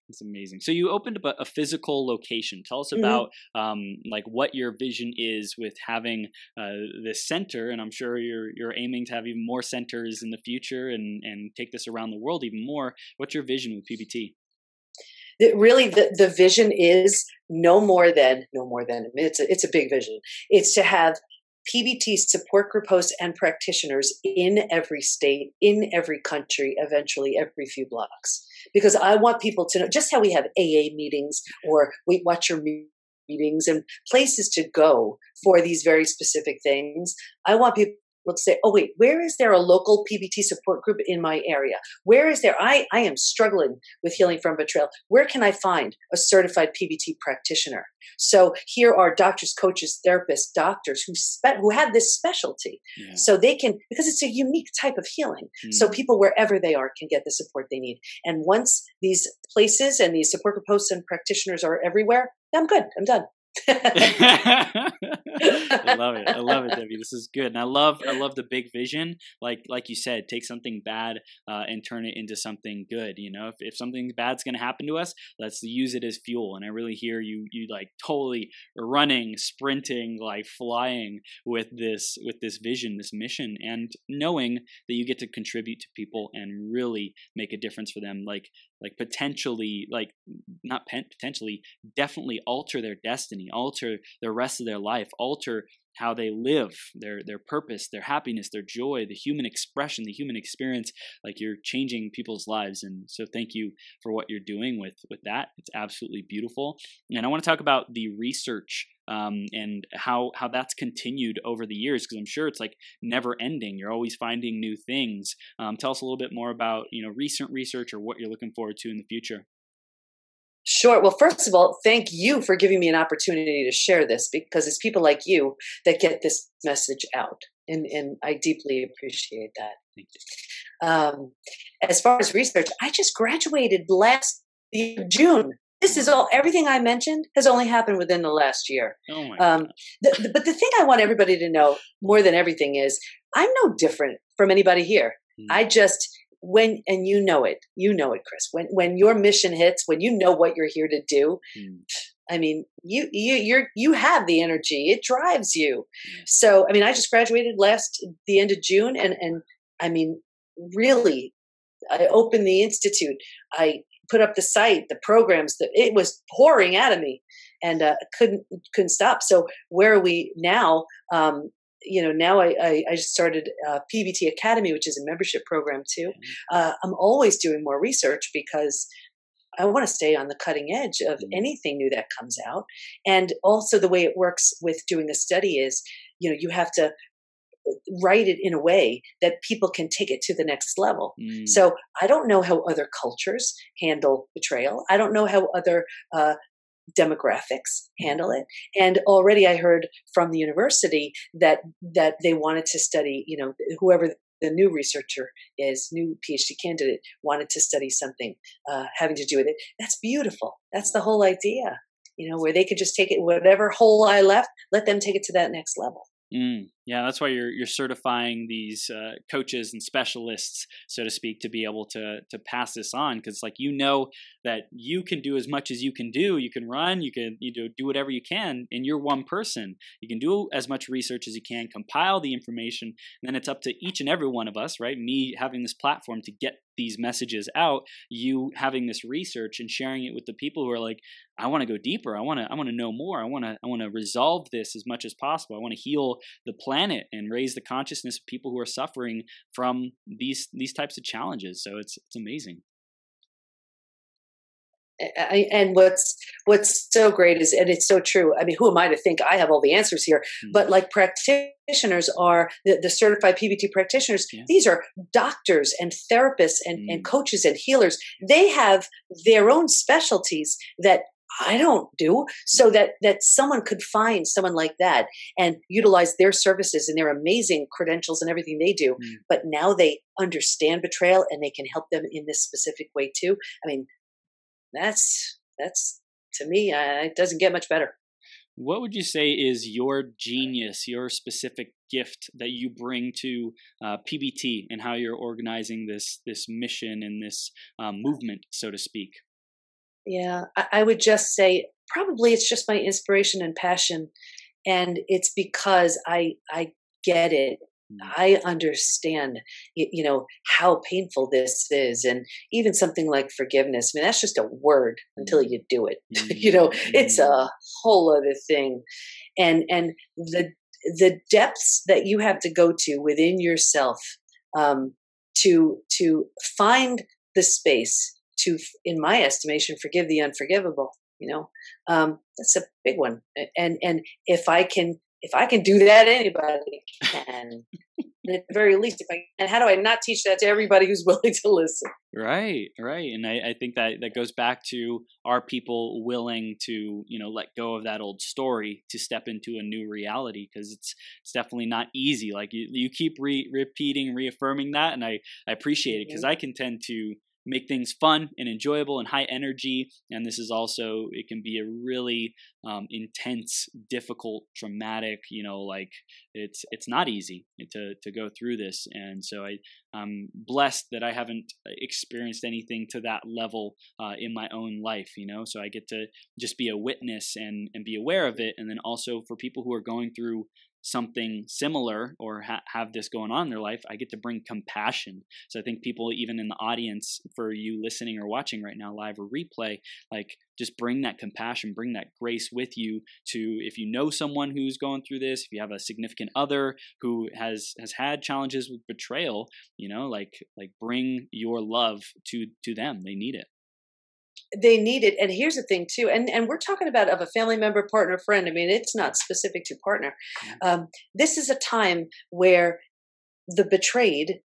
That's amazing. So you opened up a, a physical location. Tell us Mhm. about um, like what your vision is with having uh, this center, and I'm sure you're you're aiming to have even more centers in the future and and take this around the world even more. What's your vision with PBT? that really the, the vision is no more than no more than it's a, it's a big vision. It's to have pbt support group hosts and practitioners in every state in every country eventually every few blocks. Because i want people to know just how we have aa meetings or weight watcher meetings and places to go for these very specific things i want people to say oh wait where is there a local pbt support group in my area where is there i i am struggling with healing from betrayal where can i find a certified pbt practitioner so here are doctors coaches therapists doctors who spe- who have this specialty Yeah. so they can because it's a unique type of healing so Mm. people wherever they are can get the support they need and once these places and these support group hosts and practitioners are everywhere I'm good. I'm done. I love it. I love it, Debi. This is good, and I love I love the big vision. Like like you said, take something bad uh, and turn it into something good. You know, if if something bad's going to happen to us, let's use it as fuel. And I really hear you you like totally running, sprinting, like flying with this with this vision, this mission, and knowing that you get to contribute to people and really make a difference for them. Like like potentially like not potentially definitely alter their destiny alter the rest of their life alter how they live their their purpose their happiness their joy the human expression the human experience like you're changing people's lives and so thank you for what you're doing with with that. It's absolutely beautiful and i want to talk about the research um, and how how that's continued over the years because I'm sure it's like never ending. You're always finding new things. Um, tell us a little bit more about you know recent research or what you're looking forward to in the future. Sure. Well, first of all, thank you for giving me an opportunity to share this because it's people like you that get this message out. And, and I deeply appreciate that. Um, as far as research, I just graduated last June. This is all, everything I mentioned has only happened within the last year. Oh um, the, the, but the thing I want everybody to know more than everything is I'm no different from anybody here. Mm. I just, when and you know it you know it chris when when your mission hits when you know what you're here to do mm. i mean you you you're you have the energy it drives you mm. so i mean i just graduated last the end of june and and i mean really i opened the institute i put up the site the programs that it was pouring out of me and uh, couldn't couldn't stop so where are we now um, you know, now I, I, I started uh, PBT Academy, which is a membership program too. Mm-hmm. Uh, I'm always doing more research because I want to stay on the cutting edge of mm-hmm. anything new that comes out. And also, the way it works with doing a study is, you know, you have to write it in a way that people can take it to the next level. Mm. So I don't know how other cultures handle betrayal. I don't know how other uh, demographics handle it and already i heard from the university that that they wanted to study you know whoever the new researcher is new phd candidate wanted to study something uh, having to do with it that's beautiful that's the whole idea you know where they could just take it whatever hole i left let them take it to that next level Mm, yeah, that's why you're you're certifying these uh, coaches and specialists, so to speak, to be able to to pass this on because like you know that you can do as much as you can do. You can run, you can you know do whatever you can, and you're one person. You can do as much research as you can, compile the information, and then it's up to each and every one of us, right? Me having this platform to get these messages out, you having this research and sharing it with the people who are like, I want to go deeper. I want to I want to know more. I want to I want to resolve this as much as possible. I want to heal the planet and raise the consciousness of people who are suffering from these these types of challenges. So it's it's amazing. I, and what's what's so great is and it's so true i mean who am i to think i have all the answers here mm-hmm. but like practitioners are the, the certified pbt practitioners yeah. these are doctors and therapists and, mm-hmm. and mm. coaches and healers they have their own specialties that I don't do so that that someone could find someone like that and utilize their services and their amazing credentials and everything they do mm. but now they understand betrayal and they can help them in this specific way too I mean that's that's to me uh, it doesn't get much better what would you say is your genius your specific gift that you bring to uh, pbt and how you're organizing this this mission and this um, movement so to speak yeah I, I would just say probably it's just my inspiration and passion and it's because i i get it Mm. I understand, you know, how painful this is. And even something like forgiveness, I mean, that's just a word until mm. you do it. you know, it's a mm. whole other thing. And, and the, the depths that you have to go to within yourself um, to, to find the space to, in my estimation, forgive the unforgivable, you know, um, that's a big one. And, and if I can if I can do that, anybody can. at the very least, if I and how do I not teach that to everybody who's willing to listen? Right, right, and I, I think that that goes back to are people willing to you know let go of that old story to step into a new reality because it's it's definitely not easy. Like you, you keep re- repeating, reaffirming that, and I I appreciate it because mm-hmm. I can tend to make things fun and enjoyable and high energy. And this is also it can be a really um, intense, difficult, traumatic. You know, like it's it's not easy to to go through this. And so I I'm blessed that I haven't experienced anything to that level uh, in my own life. You know, so I get to just be a witness and and be aware of it, and then also for people who are going through something similar or ha- have this going on in their life, I get to bring compassion. So I think people, even in the audience, for you listening or watching right now, live or replay, like just bring that compassion, bring that grace with you to if you know someone who's going through this, if you have a significant other who has has had challenges with betrayal, you know, like like bring your love to to them. They need it they need it and here's the thing too and and we're talking about of a family member partner friend i mean it's not specific to partner mm-hmm. um, this is a time where the betrayed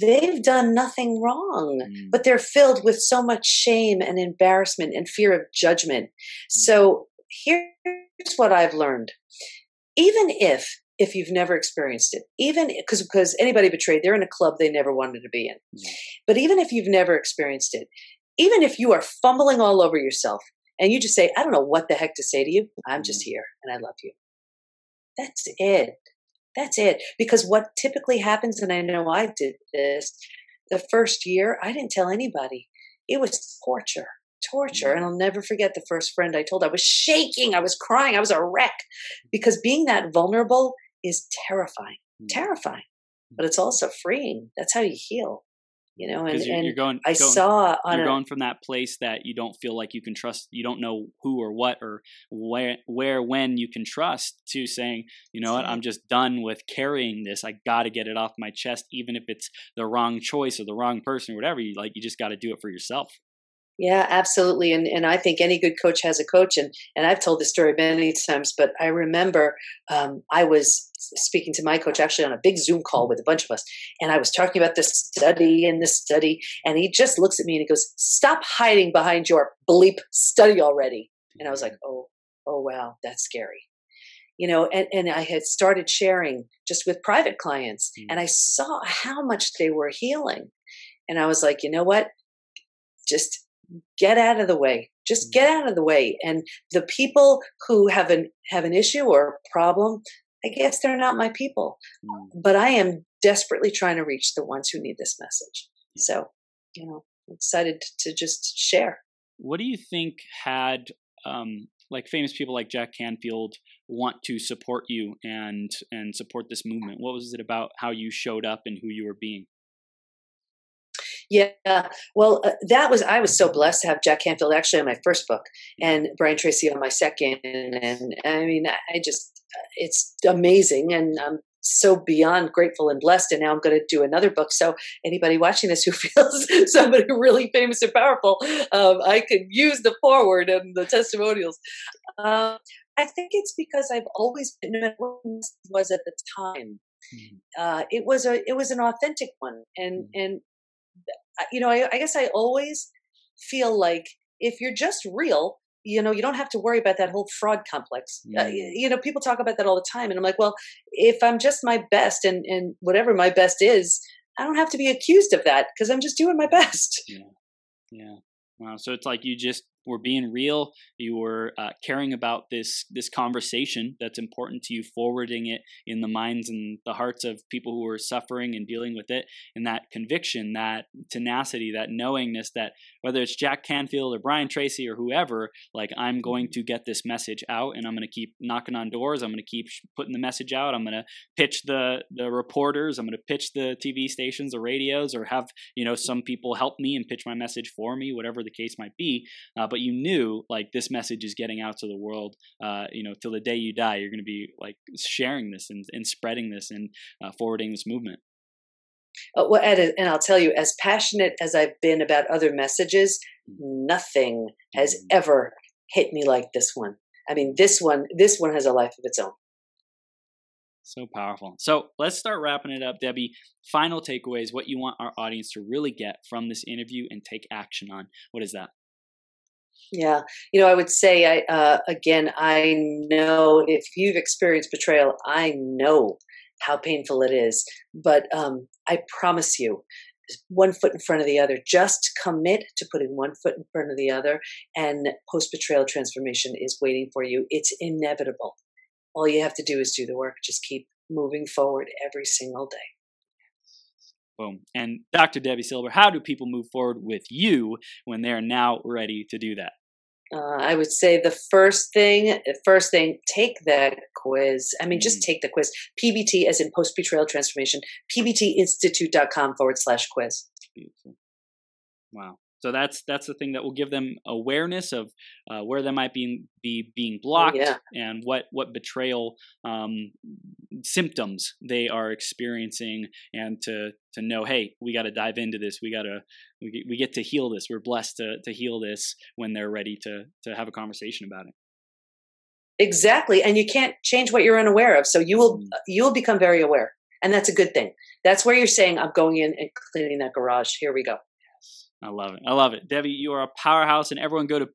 they've done nothing wrong mm. but they're filled with so much shame and embarrassment and fear of judgment mm. so here's what i've learned even if if you've never experienced it even because because anybody betrayed they're in a club they never wanted to be in mm. but even if you've never experienced it even if you are fumbling all over yourself and you just say, I don't know what the heck to say to you, I'm just mm-hmm. here and I love you. That's it. That's it. Because what typically happens, and I know I did this, the first year, I didn't tell anybody. It was torture, torture. And mm-hmm. I'll never forget the first friend I told. I was shaking, I was crying, I was a wreck because being that vulnerable is terrifying, mm. terrifying, but it's also freeing. That's how you heal you know and, you're, and you're going i going, saw you're a, going from that place that you don't feel like you can trust you don't know who or what or where where when you can trust to saying you know what? I'm just done with carrying this. I got to get it off my chest even if it's the wrong choice or the wrong person or whatever you like you just got to do it for yourself yeah, absolutely. And and I think any good coach has a coach. And and I've told this story many times, but I remember um, I was speaking to my coach actually on a big Zoom call with a bunch of us, and I was talking about this study and this study, and he just looks at me and he goes, "Stop hiding behind your bleep study already." And I was like, "Oh, oh wow, that's scary." You know, and, and I had started sharing just with private clients, mm. and I saw how much they were healing. And I was like, you know what? Just get out of the way. Just get mm-hmm. out of the way. And the people who have an have an issue or a problem i guess they're not my people. Mm. but i am desperately trying to reach the ones who need this message. Yeah. so you know excited to just share. What do you think had um, like famous people like jack canfield want to support you and and support this movement? What was it about how you showed up and who you were being yeah, well, uh, that was I was so blessed to have Jack Canfield actually on my first book and Brian Tracy on my second, and I mean, I just uh, it's amazing, and I'm so beyond grateful and blessed. And now I'm going to do another book. So anybody watching this who feels somebody really famous and powerful, um, I could use the forward and the testimonials. Uh, I think it's because I've always been was at the time. Mm-hmm. Uh, it was a it was an authentic one, and mm-hmm. and you know, I, I guess I always feel like if you're just real, you know, you don't have to worry about that whole fraud complex. Uh, mm. Uh, you know, people talk about that all the time. And I'm like, well, if I'm just my best and, and whatever my best is, I don't have to be accused of that because I'm just doing my best. Yeah. Yeah. Wow. So it's like you just were being real. You were uh, caring about this this conversation that's important to you, forwarding it in the minds and the hearts of people who are suffering and dealing with it, and that conviction, that tenacity, that knowingness that whether it's Jack Canfield or Brian Tracy or whoever, like I'm going mm-hmm. to get this message out, and I'm going to keep knocking on doors. I'm going to keep putting the message out. I'm going to pitch the the reporters. I'm going to pitch the TV stations or radios, or have you know some people help me and pitch my message for me, whatever the case might be. Uh, but you knew like this message is getting out to the world. Uh, you know, till the day you die, you're going to be like sharing this and, and spreading this and uh, forwarding this movement. Uh, well, Ed, and I'll tell you, as passionate as I've been about other messages, mm-hmm. nothing has mm-hmm. ever hit me like this one. I mean, this one, this one has a life of its own. So powerful. So let's start wrapping it up, Debi. Final takeaways, what you want our audience to really get from this interview and take action on. What is that? Yeah, you know, I would say, I uh, again, I know if you've experienced betrayal, I know how painful it is. But um, I promise you, one foot in front of the other. Just commit to putting one foot in front of the other, and post betrayal transformation is waiting for you. It's inevitable. All you have to do is do the work. Just keep moving forward every single day. Boom. And Dr. Debi Silber, how do people move forward with you when they're now ready to do that? Uh, I would say the first thing, first thing, take that quiz. I mean, mm. just take the quiz. PBT as in post betrayal transformation, pbtinstitute.com forward slash quiz. Beautiful. Wow. So that's that's the thing that will give them awareness of uh, where they might be be being oh, blocked yeah. and what what betrayal um, symptoms they are experiencing, and to to know, hey, we got to dive into this. We got to we, we get to heal this. We're blessed to to heal this when they're ready to to have a conversation about it. Exactly, and you can't change what you're unaware of. So you will mm. you will become very aware, and that's a good thing. That's where you're saying, "I'm going in and cleaning that garage." Here we go. I love it. I love it. Debi, you are a powerhouse, and everyone go to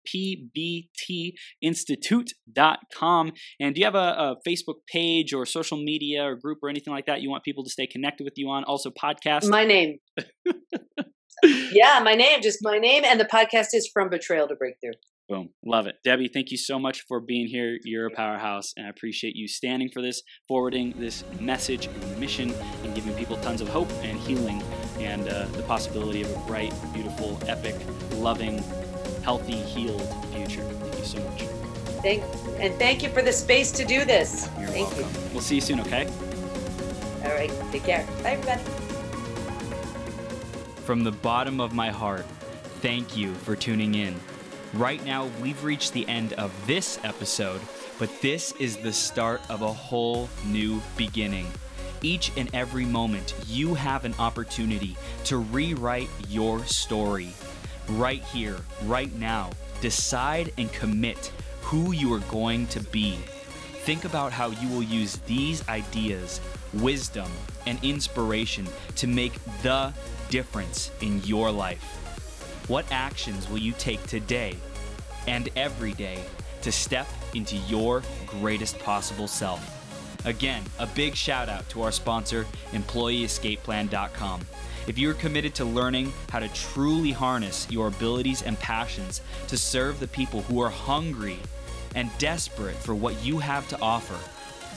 pbtinstitute.com. And do you have a, a, Facebook page or social media or group or anything like that you want people to stay connected with you on? Also, podcast? My name. yeah, my name, just my name. And the podcast is From Betrayal to Breakthrough. Boom. Love it. Debi, thank you so much for being here. You're a powerhouse, and I appreciate you standing for this, forwarding this message and mission, and giving people tons of hope and healing and uh, the possibility of a bright, beautiful, epic, loving, healthy, healed future. Thank you so much. Thank and thank you for the space to do this. You're thank welcome. You. We'll see you soon, okay? All right. Take care. Bye, everybody. From the bottom of my heart, thank you for tuning in. Right now, we've reached the end of this episode, but this is the start of a whole new beginning. Each and every moment, you have an opportunity to rewrite your story. Right here, right now, decide and commit who you are going to be. Think about how you will use these ideas, wisdom, and inspiration to make the difference in your life. What actions will you take today and every day to step into your greatest possible self? Again, a big shout out to our sponsor, EmployeeEscapePlan.com. If you are committed to learning how to truly harness your abilities and passions to serve the people who are hungry and desperate for what you have to offer,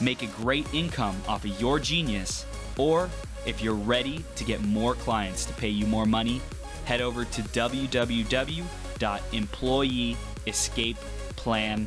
make a great income off of your genius, or if you're ready to get more clients to pay you more money, head over to www.employeeescapeplan.com